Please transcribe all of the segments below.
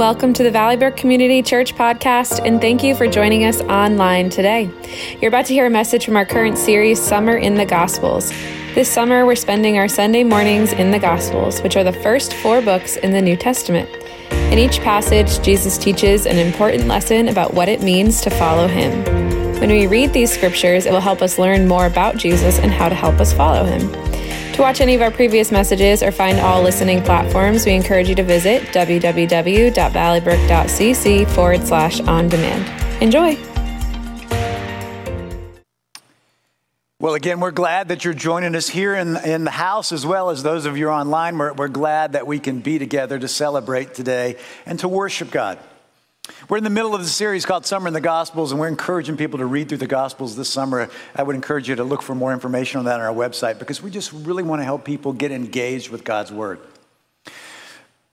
Welcome to the Valley Brook Community Church podcast, and thank you for joining us online today. You're about to hear a message from our current series, Summer in the Gospels. This summer, we're spending our Sunday mornings in the Gospels, which are the first four books in the New Testament. In each passage, Jesus teaches an important lesson about what it means to follow him. When we read these scriptures, it will help us learn more about Jesus and how to help us follow him. To watch any of our previous messages or find all listening platforms, we encourage you to visit www.valleybrook.cc forward slash on demand. Enjoy. Well, again, we're glad that you're joining us here in, in the house as well as those of you online. We're, we're glad that we can be together to celebrate today and to worship God. We're in the middle of the series called Summer in the Gospels, and we're encouraging people to read through the Gospels this summer. I would encourage you to look for more information on that on our website because we just really want to help people get engaged with God's Word.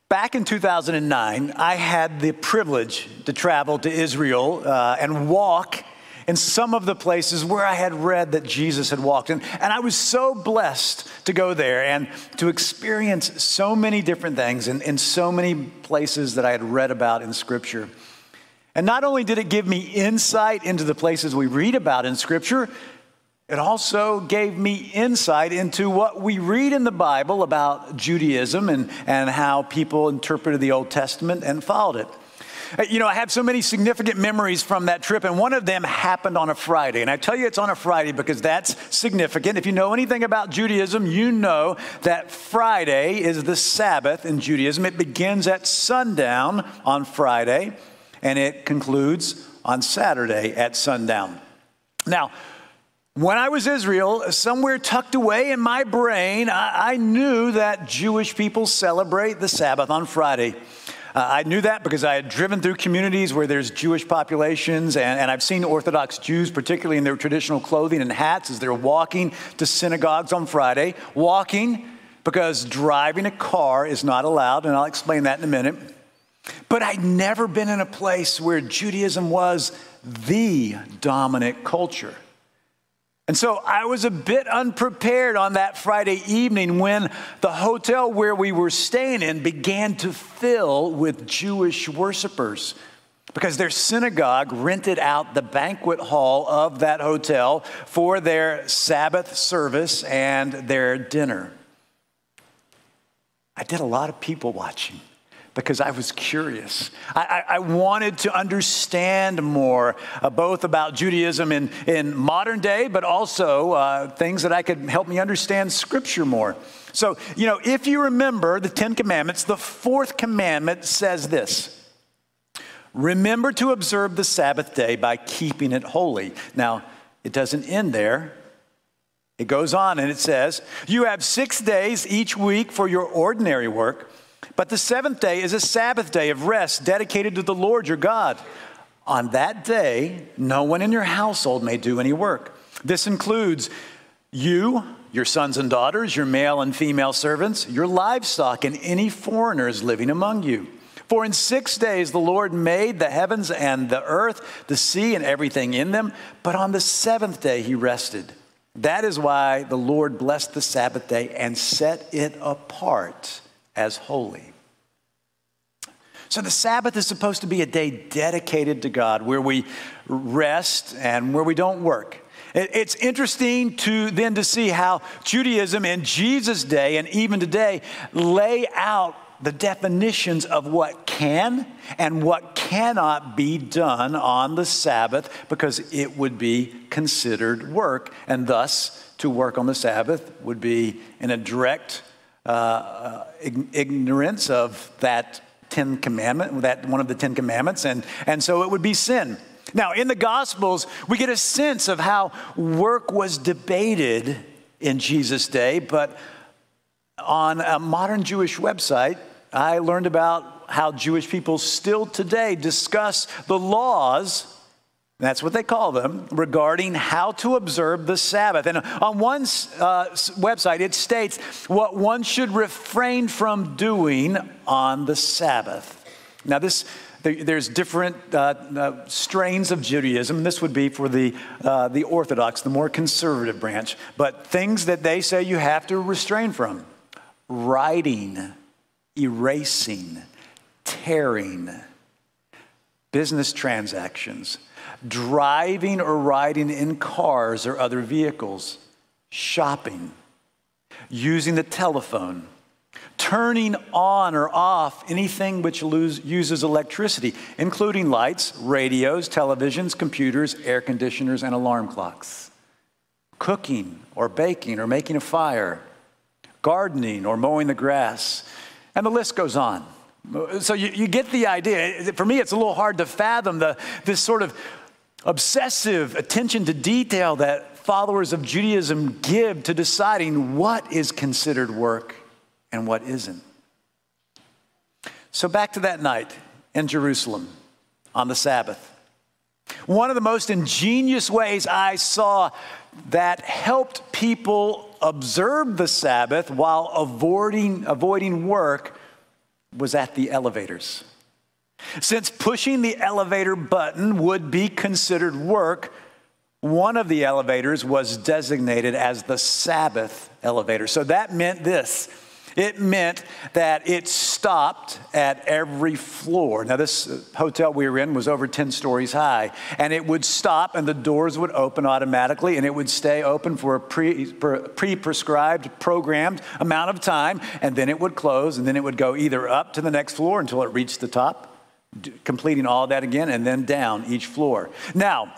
Back in 2009, I had the privilege to travel to Israel uh, and walk in some of the places where I had read that Jesus had walked. And, and I was so blessed to go there and to experience so many different things in, in so many places that I had read about in Scripture. And not only did it give me insight into the places we read about in Scripture, it also gave me insight into what we read in the Bible about Judaism and, and how people interpreted the Old Testament and followed it. Uh, you know, I have so many significant memories from that trip, and one of them happened on a Friday. And I tell you it's on a Friday because that's significant. If you know anything about Judaism, you know that Friday is the Sabbath in Judaism. It begins at sundown on Friday and it concludes on Saturday at sundown. Now, when I was Israel, somewhere tucked away in my brain, I, I knew that Jewish people celebrate the Sabbath on Friday. Uh, I knew that because I had driven through communities where there's Jewish populations, and, and, I've seen Orthodox Jews, particularly in their traditional clothing and hats, as they're walking to synagogues on Friday. Walking because driving a car is not allowed, and I'll explain that in a minute. But I'd never been in a place where Judaism was the dominant culture. And so I was a bit unprepared on that Friday evening when the hotel where we were staying in began to fill with Jewish worshipers because their synagogue rented out the banquet hall of that hotel for their Sabbath service and their dinner. I did a lot of people watching because I was curious. I, I, I wanted to understand more, uh, both about Judaism in, in modern day, but also uh, things that I could help me understand Scripture more. So, you know, if you remember the Ten Commandments, the fourth commandment says this. Remember to observe the Sabbath day by keeping it holy. Now, it doesn't end there. It goes on and it says, You have six days each week for your ordinary work but the seventh day is a Sabbath day of rest dedicated to the Lord your God. On that day, no one in your household may do any work. This includes you, your sons and daughters, your male and female servants, your livestock, and any foreigners living among you. For in six days the Lord made the heavens and the earth, the sea, and everything in them, but on the seventh day he rested. That is why the Lord blessed the Sabbath day and set it apart as holy. So the Sabbath is supposed to be a day dedicated to God where we rest and where we don't work. It's interesting to then to see how Judaism in Jesus' day and even today lay out the definitions of what can and what cannot be done on the Sabbath because it would be considered work. And thus, to work on the Sabbath would be in a direct uh, uh ignorance of that Ten Commandment, that one of the Ten Commandments, and, and so it would be sin. Now, in the Gospels, we get a sense of how work was debated in Jesus' day, but on a modern Jewish website, I learned about how Jewish people still today discuss the laws that's what they call them, regarding how to observe the Sabbath. And on one uh, website, it states what one should refrain from doing on the Sabbath. Now, this there's different uh, uh, strains of Judaism. This would be for the, uh, the Orthodox, the more conservative branch. But things that they say you have to restrain from writing, erasing, tearing, business transactions, driving or riding in cars or other vehicles, shopping, using the telephone, turning on or off anything which lose, uses electricity, including lights, radios, televisions, computers, air conditioners, and alarm clocks, cooking or baking or making a fire, gardening or mowing the grass, and the list goes on. So you, you get the idea. For me, it's a little hard to fathom the, this sort of obsessive attention to detail that followers of Judaism give to deciding what is considered work and what isn't. So, back to that night in Jerusalem on the Sabbath. One of the most ingenious ways I saw that helped people observe the Sabbath while avoiding, avoiding work was at the elevators. Since pushing the elevator button would be considered work, one of the elevators was designated as the Sabbath elevator. So that meant this it meant that it stopped at every floor. Now, this hotel we were in was over 10 stories high, and it would stop and the doors would open automatically, and it would stay open for a pre prescribed, programmed amount of time, and then it would close, and then it would go either up to the next floor until it reached the top, completing all that again, and then down each floor. Now,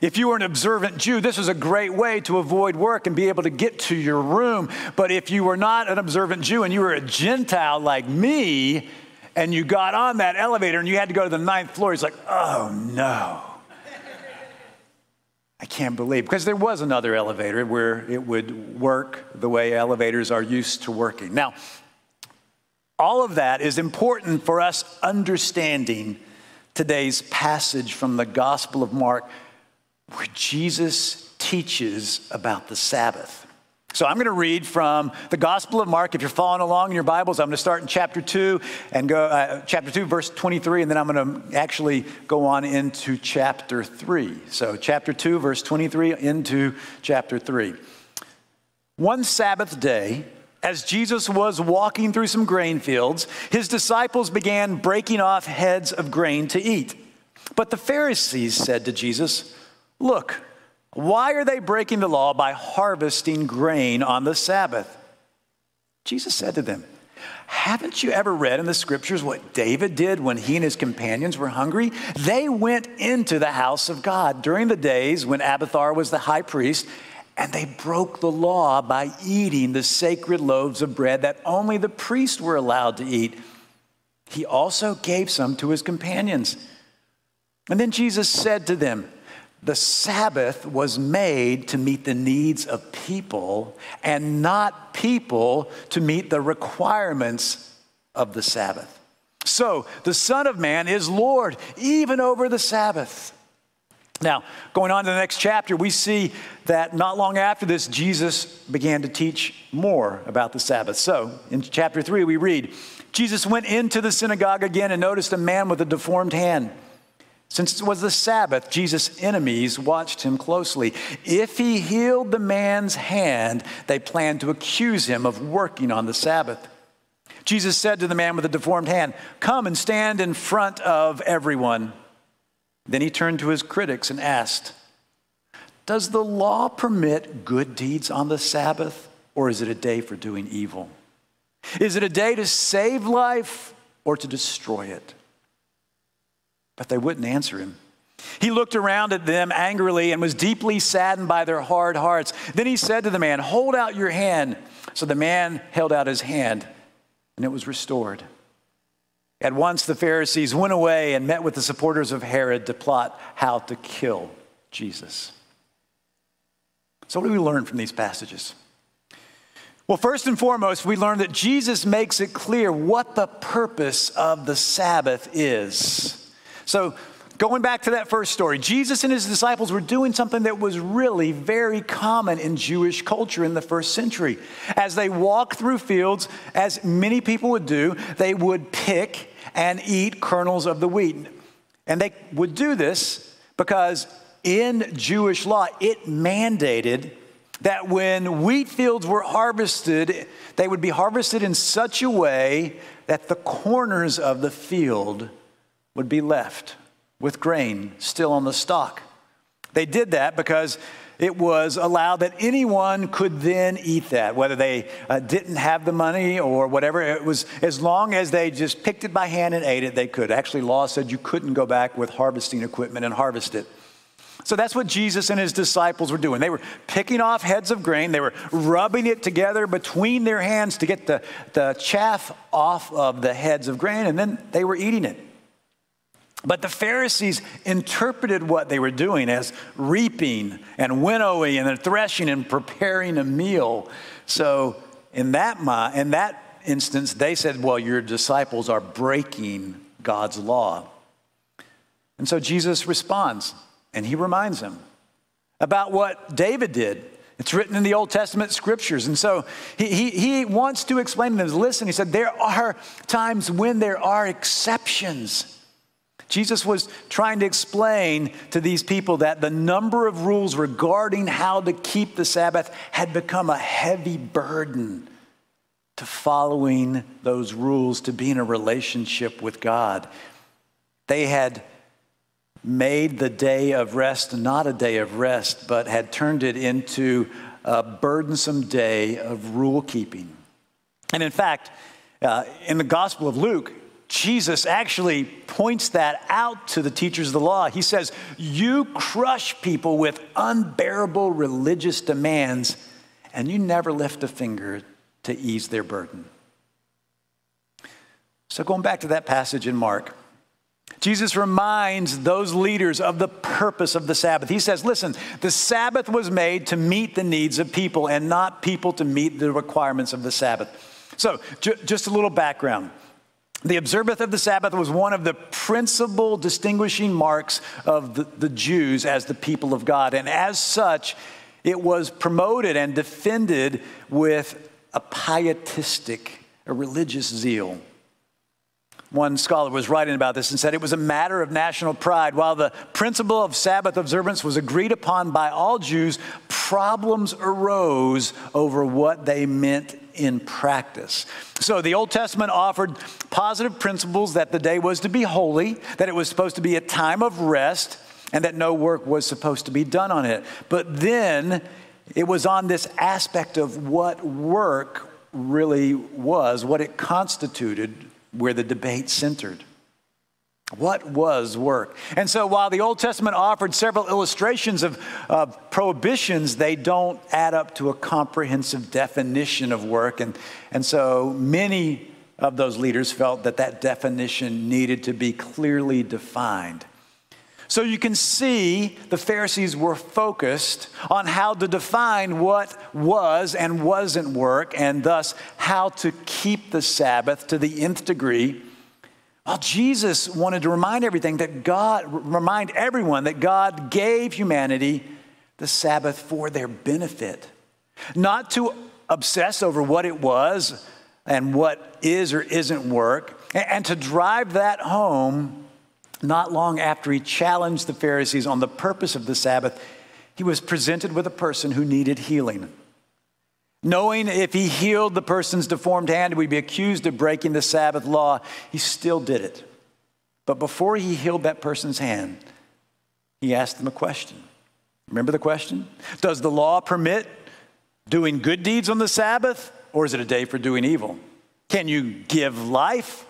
if you were an observant Jew, this was a great way to avoid work and be able to get to your room. But if you were not an observant Jew and you were a Gentile like me, and you got on that elevator and you had to go to the ninth floor, he's like, oh no. I can't believe, because there was another elevator where it would work the way elevators are used to working. Now, all of that is important for us understanding today's passage from the Gospel of Mark where Jesus teaches about the Sabbath. So I'm going to read from the Gospel of Mark. If you're following along in your Bibles, I'm going to start in chapter 2 and go uh, chapter 2 verse 23 and then I'm going to actually go on into chapter 3. So chapter 2 verse 23 into chapter 3. One Sabbath day, as Jesus was walking through some grain fields, his disciples began breaking off heads of grain to eat. But the Pharisees said to Jesus, Look, why are they breaking the law by harvesting grain on the Sabbath? Jesus said to them, Haven't you ever read in the scriptures what David did when he and his companions were hungry? They went into the house of God during the days when Abiathar was the high priest, and they broke the law by eating the sacred loaves of bread that only the priests were allowed to eat. He also gave some to his companions. And then Jesus said to them, the Sabbath was made to meet the needs of people and not people to meet the requirements of the Sabbath. So the Son of Man is Lord even over the Sabbath. Now, going on to the next chapter, we see that not long after this, Jesus began to teach more about the Sabbath. So in chapter 3, we read Jesus went into the synagogue again and noticed a man with a deformed hand. Since it was the Sabbath, Jesus' enemies watched him closely. If he healed the man's hand, they planned to accuse him of working on the Sabbath. Jesus said to the man with the deformed hand, Come and stand in front of everyone. Then he turned to his critics and asked, Does the law permit good deeds on the Sabbath, or is it a day for doing evil? Is it a day to save life or to destroy it? But they wouldn't answer him. He looked around at them angrily and was deeply saddened by their hard hearts. Then he said to the man, Hold out your hand. So the man held out his hand, and it was restored. At once the Pharisees went away and met with the supporters of Herod to plot how to kill Jesus. So, what do we learn from these passages? Well, first and foremost, we learn that Jesus makes it clear what the purpose of the Sabbath is. So, going back to that first story, Jesus and his disciples were doing something that was really very common in Jewish culture in the first century. As they walked through fields, as many people would do, they would pick and eat kernels of the wheat. And they would do this because in Jewish law, it mandated that when wheat fields were harvested, they would be harvested in such a way that the corners of the field would be left with grain still on the stalk. They did that because it was allowed that anyone could then eat that, whether they uh, didn't have the money or whatever. It was as long as they just picked it by hand and ate it, they could. Actually, law said you couldn't go back with harvesting equipment and harvest it. So that's what Jesus and his disciples were doing. They were picking off heads of grain, they were rubbing it together between their hands to get the, the chaff off of the heads of grain, and then they were eating it. But the Pharisees interpreted what they were doing as reaping and winnowing and threshing and preparing a meal. So in that, in that instance, they said, well, your disciples are breaking God's law. And so Jesus responds and he reminds them about what David did. It's written in the Old Testament scriptures. And so he, he, he wants to explain to them, listen, he said, there are times when there are exceptions. Jesus was trying to explain to these people that the number of rules regarding how to keep the Sabbath had become a heavy burden to following those rules, to be in a relationship with God. They had made the day of rest not a day of rest, but had turned it into a burdensome day of rule keeping. And in fact, uh, in the Gospel of Luke, Jesus actually points that out to the teachers of the law. He says, You crush people with unbearable religious demands, and you never lift a finger to ease their burden. So, going back to that passage in Mark, Jesus reminds those leaders of the purpose of the Sabbath. He says, Listen, the Sabbath was made to meet the needs of people and not people to meet the requirements of the Sabbath. So, ju- just a little background. The observance of the Sabbath was one of the principal distinguishing marks of the, the, Jews as the people of God. And as such, it was promoted and defended with a pietistic, a religious zeal. One scholar was writing about this and said it was a matter of national pride. While the principle of Sabbath observance was agreed upon by all Jews, problems arose over what they meant in practice. So the Old Testament offered positive principles that the day was to be holy, that it was supposed to be a time of rest, and that no work was supposed to be done on it. But then it was on this aspect of what work really was, what it constituted, where the debate centered. What was work? And so while the Old Testament offered several illustrations of prohibitions, they don't add up to a comprehensive definition of work. And, and so many of those leaders felt that that definition needed to be clearly defined. So you can see the Pharisees were focused on how to define what was and wasn't work, and thus how to keep the Sabbath to the nth degree well, Jesus wanted to remind everything that God, remind everyone that God gave humanity the Sabbath for their benefit, not to obsess over what it was and what is or isn't work, and to drive that home not long after he challenged the Pharisees on the purpose of the Sabbath, he was presented with a person who needed healing. Knowing if he healed the person's deformed hand, we'd be accused of breaking the Sabbath law, he still did it. But before he healed that person's hand, he asked them a question. Remember the question? Does the law permit doing good deeds on the Sabbath, or is it a day for doing evil? Can you give life,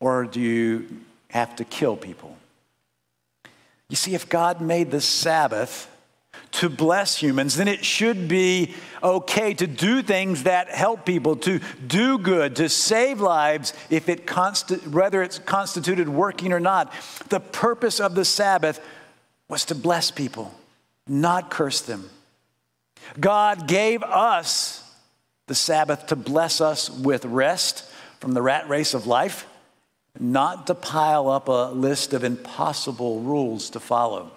or do you have to kill people? You see, if God made the Sabbath to bless humans, then it should be okay to do things that help people, to do good, to save lives, if it consti- whether it's constituted working or not. The purpose of the Sabbath was to bless people, not curse them. God gave us the Sabbath to bless us with rest from the rat race of life, not to pile up a list of impossible rules to follow.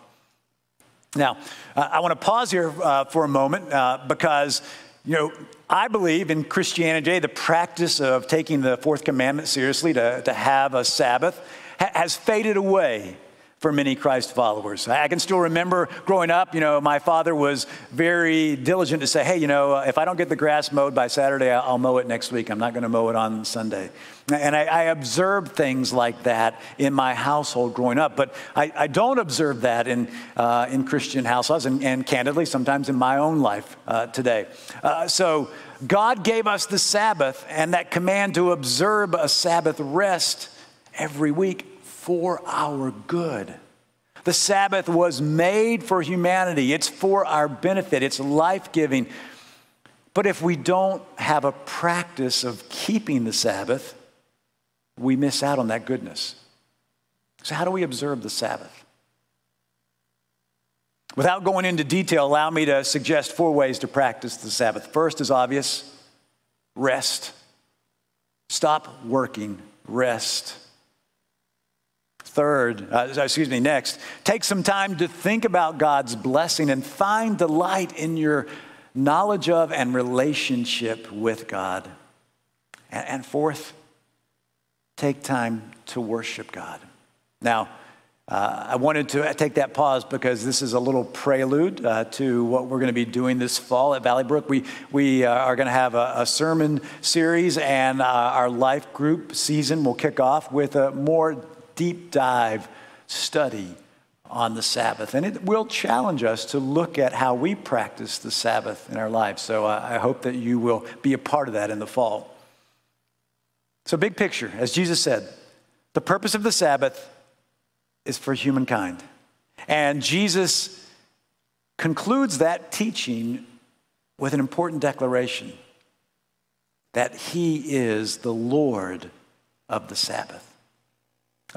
Now, uh, I want to pause here uh, for a moment uh, because, you know, I believe in Christianity, the practice of taking the fourth commandment seriously to, to have a Sabbath ha- has faded away for many Christ followers. I can still remember growing up, you know, my father was very diligent to say, hey, you know, if I don't get the grass mowed by Saturday, I'll mow it next week. I'm not going to mow it on Sunday. And I, I, observed things like that in my household growing up, but I, I don't observe that in, uh, in Christian households and, and, candidly, sometimes in my own life uh, today. Uh, so God gave us the Sabbath and that command to observe a Sabbath rest every week for our good. The Sabbath was made for humanity, it's for our benefit, it's life giving. But if we don't have a practice of keeping the Sabbath, we miss out on that goodness. So, how do we observe the Sabbath? Without going into detail, allow me to suggest four ways to practice the Sabbath. First is obvious rest. Stop working, rest. Third, uh, excuse me, next, take some time to think about God's blessing and find delight in your knowledge of and relationship with God. And, and fourth, take time to worship God. Now, uh, I wanted to take that pause because this is a little prelude uh, to what we're going to be doing this fall at Valley Brook. We, we uh, are going to have a, a, sermon series, and uh, our life group season will kick off with a more deep dive study on the Sabbath. And it will challenge us to look at how we practice the Sabbath in our lives. So I hope that you will be a part of that in the fall. So, big picture, as Jesus said, the purpose of the Sabbath is for humankind. And Jesus concludes that teaching with an important declaration that he is the Lord of the Sabbath.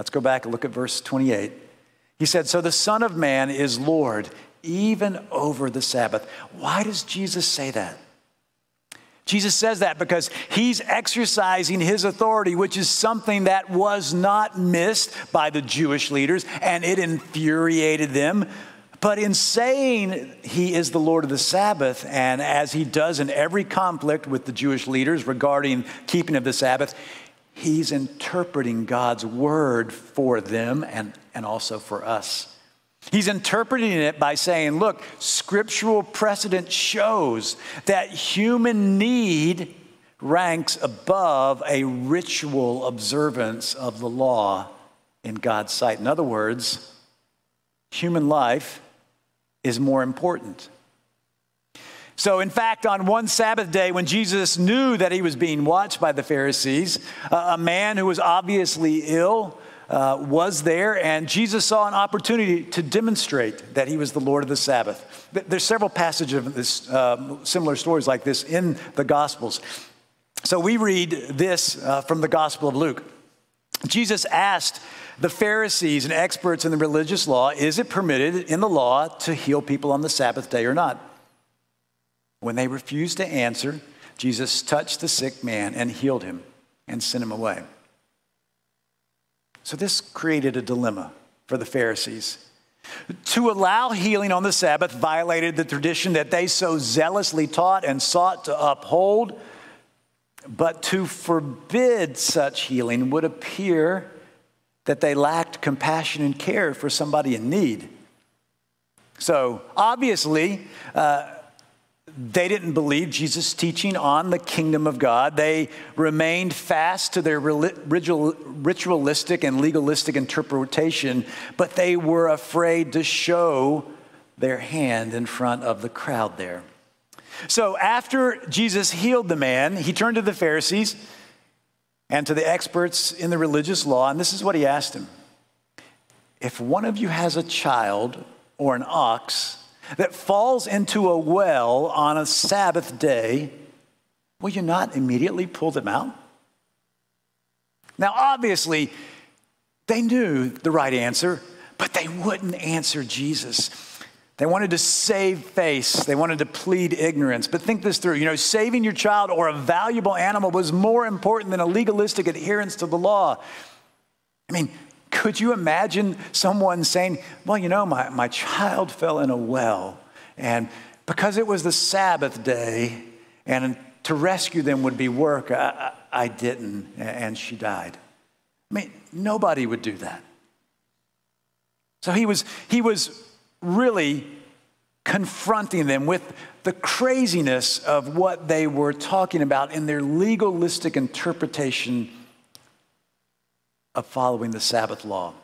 Let's go back and look at verse 28. He said, So the Son of Man is Lord even over the Sabbath. Why does Jesus say that? Jesus says that because he's exercising his authority, which is something that was not missed by the Jewish leaders, and it infuriated them. But in saying he is the Lord of the Sabbath, and as he does in every conflict with the Jewish leaders regarding keeping of the Sabbath, he's interpreting God's word for them and, and also for us. He's interpreting it by saying, look, scriptural precedent shows that human need ranks above a ritual observance of the law in God's sight. In other words, human life is more important. So, in fact, on one Sabbath day, when Jesus knew that he was being watched by the Pharisees, a man who was obviously ill uh, was there, and Jesus saw an opportunity to demonstrate that he was the Lord of the Sabbath. There's several passages of this, uh, similar stories like this in the Gospels. So, we read this uh, from the Gospel of Luke. Jesus asked the Pharisees and experts in the religious law, Is it permitted in the law to heal people on the Sabbath day or not? When they refused to answer, Jesus touched the sick man and healed him and sent him away. So this created a dilemma for the Pharisees. To allow healing on the Sabbath violated the tradition that they so zealously taught and sought to uphold, but to forbid such healing would appear that they lacked compassion and care for somebody in need. So, obviously, uh, they didn't believe Jesus' teaching on the kingdom of God. They remained fast to their ritualistic and legalistic interpretation, but they were afraid to show their hand in front of the crowd there. So after Jesus healed the man, he turned to the Pharisees and to the experts in the religious law, and this is what he asked them If one of you has a child or an ox, that falls into a well on a Sabbath day, will you not immediately pull them out? Now, obviously, they knew the right answer, but they wouldn't answer Jesus. They wanted to save face. They wanted to plead ignorance. But think this through. You know, saving your child or a valuable animal was more important than a legalistic adherence to the law. I mean, could you imagine someone saying, Well, you know, my, my child fell in a well, and because it was the Sabbath day, and to rescue them would be work, I, I, didn't, and she died. I mean, nobody would do that. So he was, he was really confronting them with the craziness of what they were talking about in their legalistic interpretation of following the Sabbath law.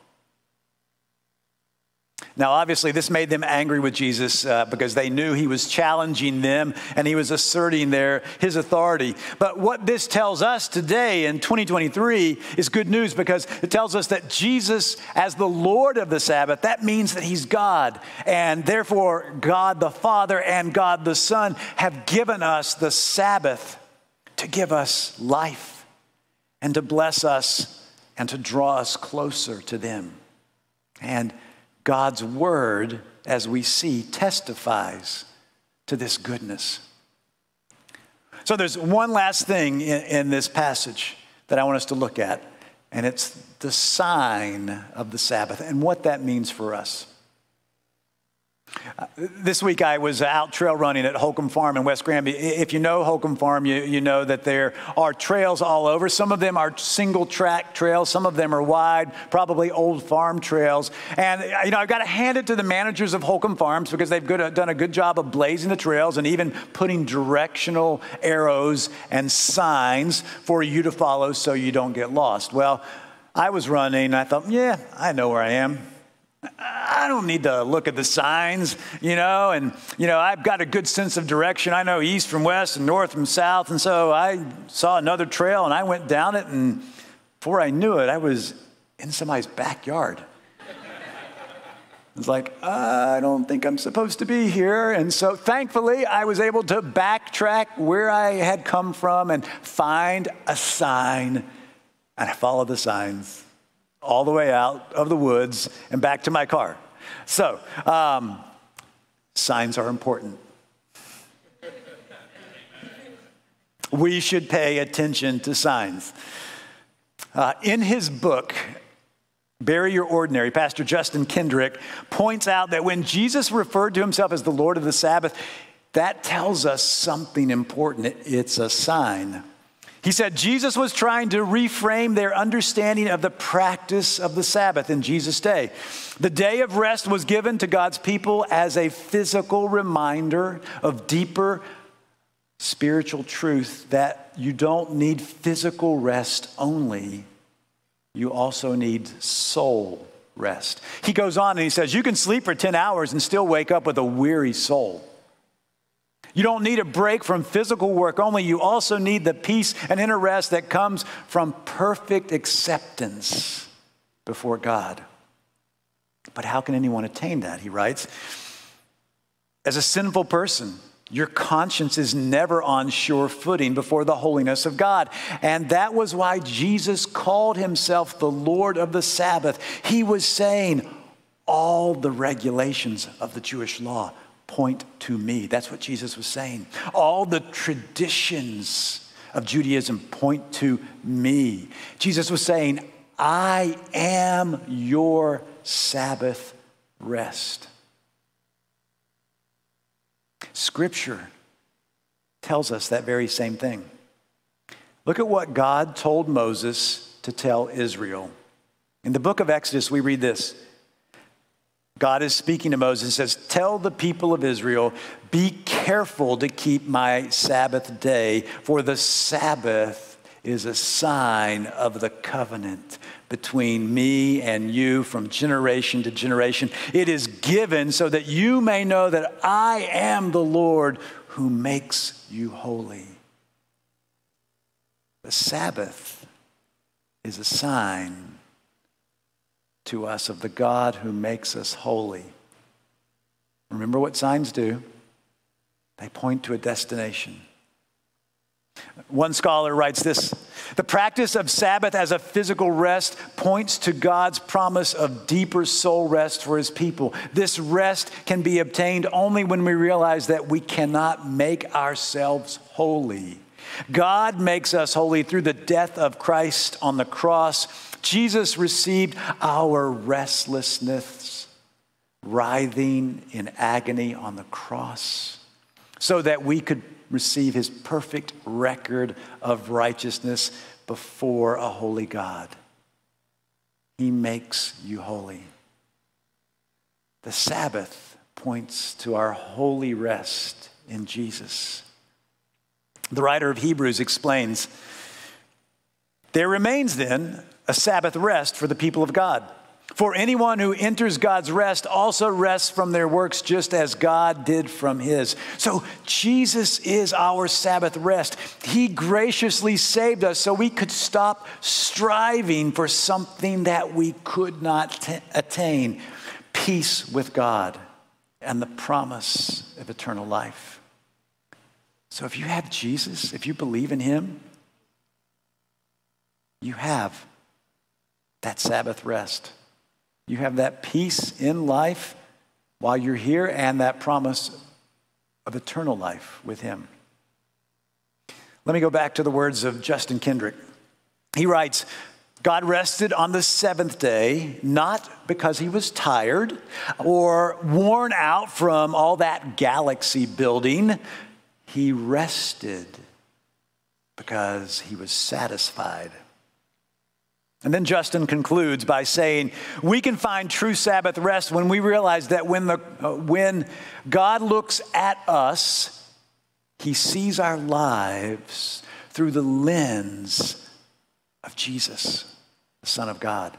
Now, obviously, this made them angry with Jesus uh, because they knew he was challenging them and he was asserting their, his authority. But what this tells us today in 2023 is good news because it tells us that Jesus, as the Lord of the Sabbath, that means that he's God. And therefore, God the Father and God the Son have given us the Sabbath to give us life and to bless us and to draw us closer to them. And God's word, as we see, testifies to this goodness. So there's one last thing in, in, this passage that I want us to look at, and it's the sign of the Sabbath and what that means for us. This week I was out trail running at Holcomb Farm in West Granby. If you know Holcomb Farm, you, you know that there are trails all over. Some of them are single track trails, some of them are wide, probably old farm trails. And, uh, you know, I've got to hand it to the managers of Holcomb Farms because they've good, done a good job of blazing the trails and even putting directional arrows and signs for you to follow so you don't get lost. Well, I was running, I thought, yeah, I know where I am. I don't need to look at the signs, you know, and, you know, I've got a good sense of direction. I know east from west and north from south. And so I saw another trail and I went down it. And before I knew it, I was in somebody's backyard. I was like, I don't think I'm supposed to be here. And so thankfully, I was able to backtrack where I had come from and find a sign. And I followed the signs all the way out of the woods and back to my car. So, um, signs are important. we should pay attention to signs. Uh, in his book, Bury Your Ordinary, Pastor Justin Kendrick points out that when Jesus referred to himself as the Lord of the Sabbath, that tells us something important. It's a sign. He said Jesus was trying to reframe their understanding of the practice of the Sabbath in Jesus' day. The day of rest was given to God's people as a physical reminder of deeper spiritual truth that you don't need physical rest only, you also need soul rest. He goes on and he says, You can sleep for 10 hours and still wake up with a weary soul. You don't need a break from physical work only. You also need the peace and inner rest that comes from perfect acceptance before God. But how can anyone attain that? He writes, as a sinful person, your conscience is never on sure footing before the holiness of God. And that was why Jesus called himself the Lord of the Sabbath. He was saying, all the regulations of the Jewish law point to me. That's what Jesus was saying. All the traditions of Judaism point to me. Jesus was saying, I am your Sabbath rest. Scripture tells us that very same thing. Look at what God told Moses to tell Israel. In the book of Exodus, we read this God is speaking to Moses and says, Tell the people of Israel, be careful to keep my Sabbath day, for the Sabbath is a sign of the covenant between me and you from generation to generation. It is given so that you may know that I am the Lord who makes you holy. The Sabbath is a sign to us of the God who makes us holy. Remember what signs do? They point to a destination. One scholar writes this The practice of Sabbath as a physical rest points to God's promise of deeper soul rest for his people. This rest can be obtained only when we realize that we cannot make ourselves holy. God makes us holy through the death of Christ on the cross Jesus received our restlessness, writhing in agony on the cross, so that we could receive his perfect record of righteousness before a holy God. He makes you holy. The Sabbath points to our holy rest in Jesus. The writer of Hebrews explains there remains then a Sabbath rest for the people of God. For anyone who enters God's rest also rests from their works just as God did from his. So Jesus is our Sabbath rest. He graciously saved us so we could stop striving for something that we could not t- attain peace with God and the promise of eternal life. So if you have Jesus, if you believe in him, you have that Sabbath rest. You have that peace in life while you're here and that promise of eternal life with Him. Let me go back to the words of Justin Kendrick. He writes, God rested on the seventh day, not because he was tired or worn out from all that galaxy building. He rested because he was satisfied and then Justin concludes by saying, We can find true Sabbath rest when we realize that when, the, uh, when God looks at us, he sees our lives through the lens of Jesus, the Son of God.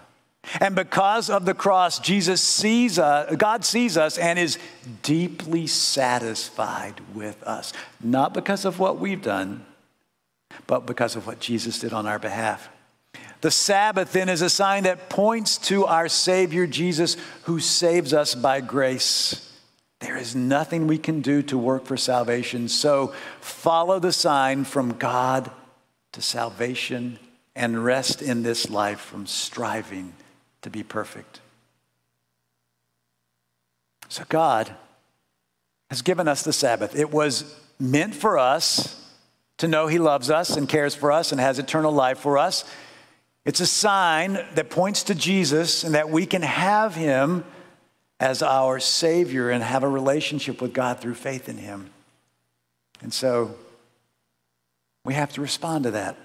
And because of the cross, Jesus sees us, God sees us and is deeply satisfied with us. Not because of what we've done, but because of what Jesus did on our behalf. The Sabbath then is a sign that points to our Savior Jesus who saves us by grace. There is nothing we can do to work for salvation. So follow the sign from God to salvation and rest in this life from striving to be perfect. So God has given us the Sabbath. It was meant for us to know He loves us and cares for us and has eternal life for us. It's a sign that points to Jesus and that we can have him as our Savior and have a relationship with God through faith in him. And so we have to respond to that.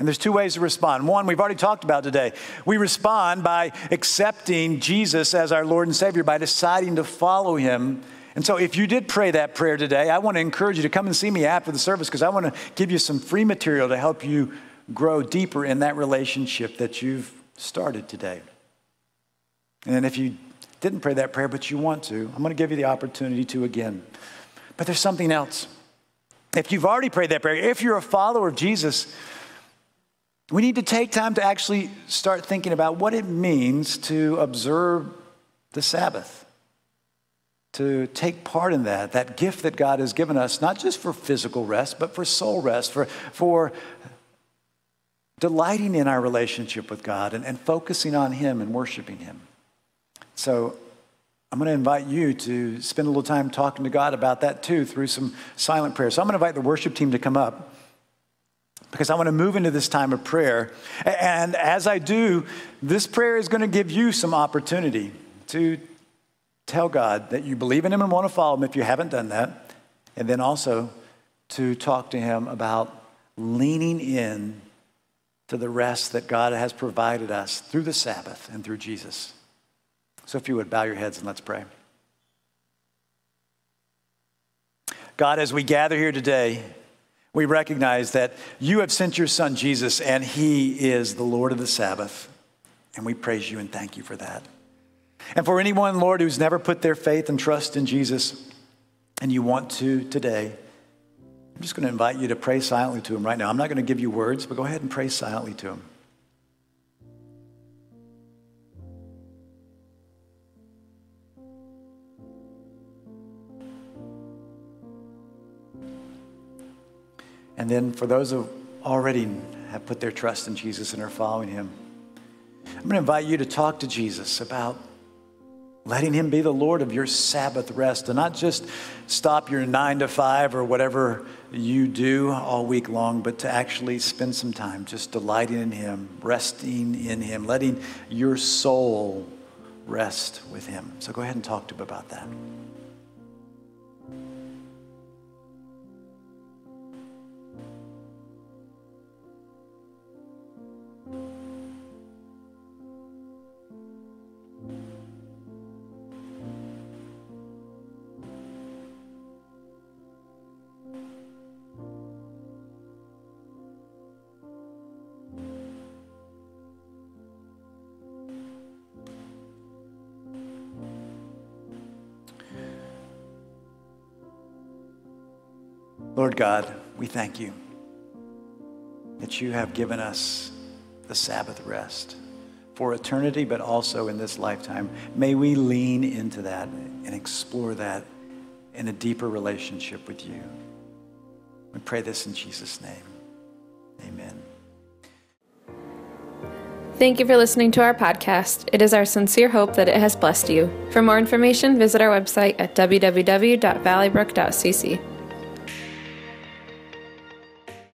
And there's two ways to respond. One, we've already talked about today. We respond by accepting Jesus as our Lord and Savior, by deciding to follow him. And so, if you did pray that prayer today, I want to encourage you to come and see me after the service because I want to give you some free material to help you grow deeper in that relationship that you've started today. And if you didn't pray that prayer, but you want to, I'm going to give you the opportunity to again. But there's something else. If you've already prayed that prayer, if you're a follower of Jesus, we need to take time to actually start thinking about what it means to observe the Sabbath, to take part in that, that gift that God has given us, not just for physical rest, but for soul rest, for, for delighting in our relationship with God and, and focusing on Him and worshiping Him. So I'm going to invite you to spend a little time talking to God about that too through some silent prayer. So I'm going to invite the worship team to come up because I want to move into this time of prayer. And as I do, this prayer is going to give you some opportunity to tell God that you believe in Him and want to follow Him if you haven't done that. And then also to talk to Him about leaning in to the rest that God has provided us through the Sabbath and through Jesus. So, if you would bow your heads and let's pray. God, as we gather here today, we recognize that you have sent your son Jesus and he is the Lord of the Sabbath. And we praise you and thank you for that. And for anyone, Lord, who's never put their faith and trust in Jesus and you want to today, I'm just going to invite you to pray silently to him right now. I'm not going to give you words, but go ahead and pray silently to him. And then for those who already have put their trust in Jesus and are following him, I'm going to invite you to talk to Jesus about letting him be the Lord of your Sabbath rest and not just stop your nine to five or whatever you do all week long, but to actually spend some time just delighting in Him, resting in Him, letting your soul rest with Him. So go ahead and talk to Him about that. Lord God, we thank you that you have given us the Sabbath rest for eternity, but also in this lifetime. May we lean into that and explore that in a deeper relationship with you. We pray this in Jesus' name. Amen. Thank you for listening to our podcast. It is our sincere hope that it has blessed you. For more information, visit our website at www.valleybrook.cc.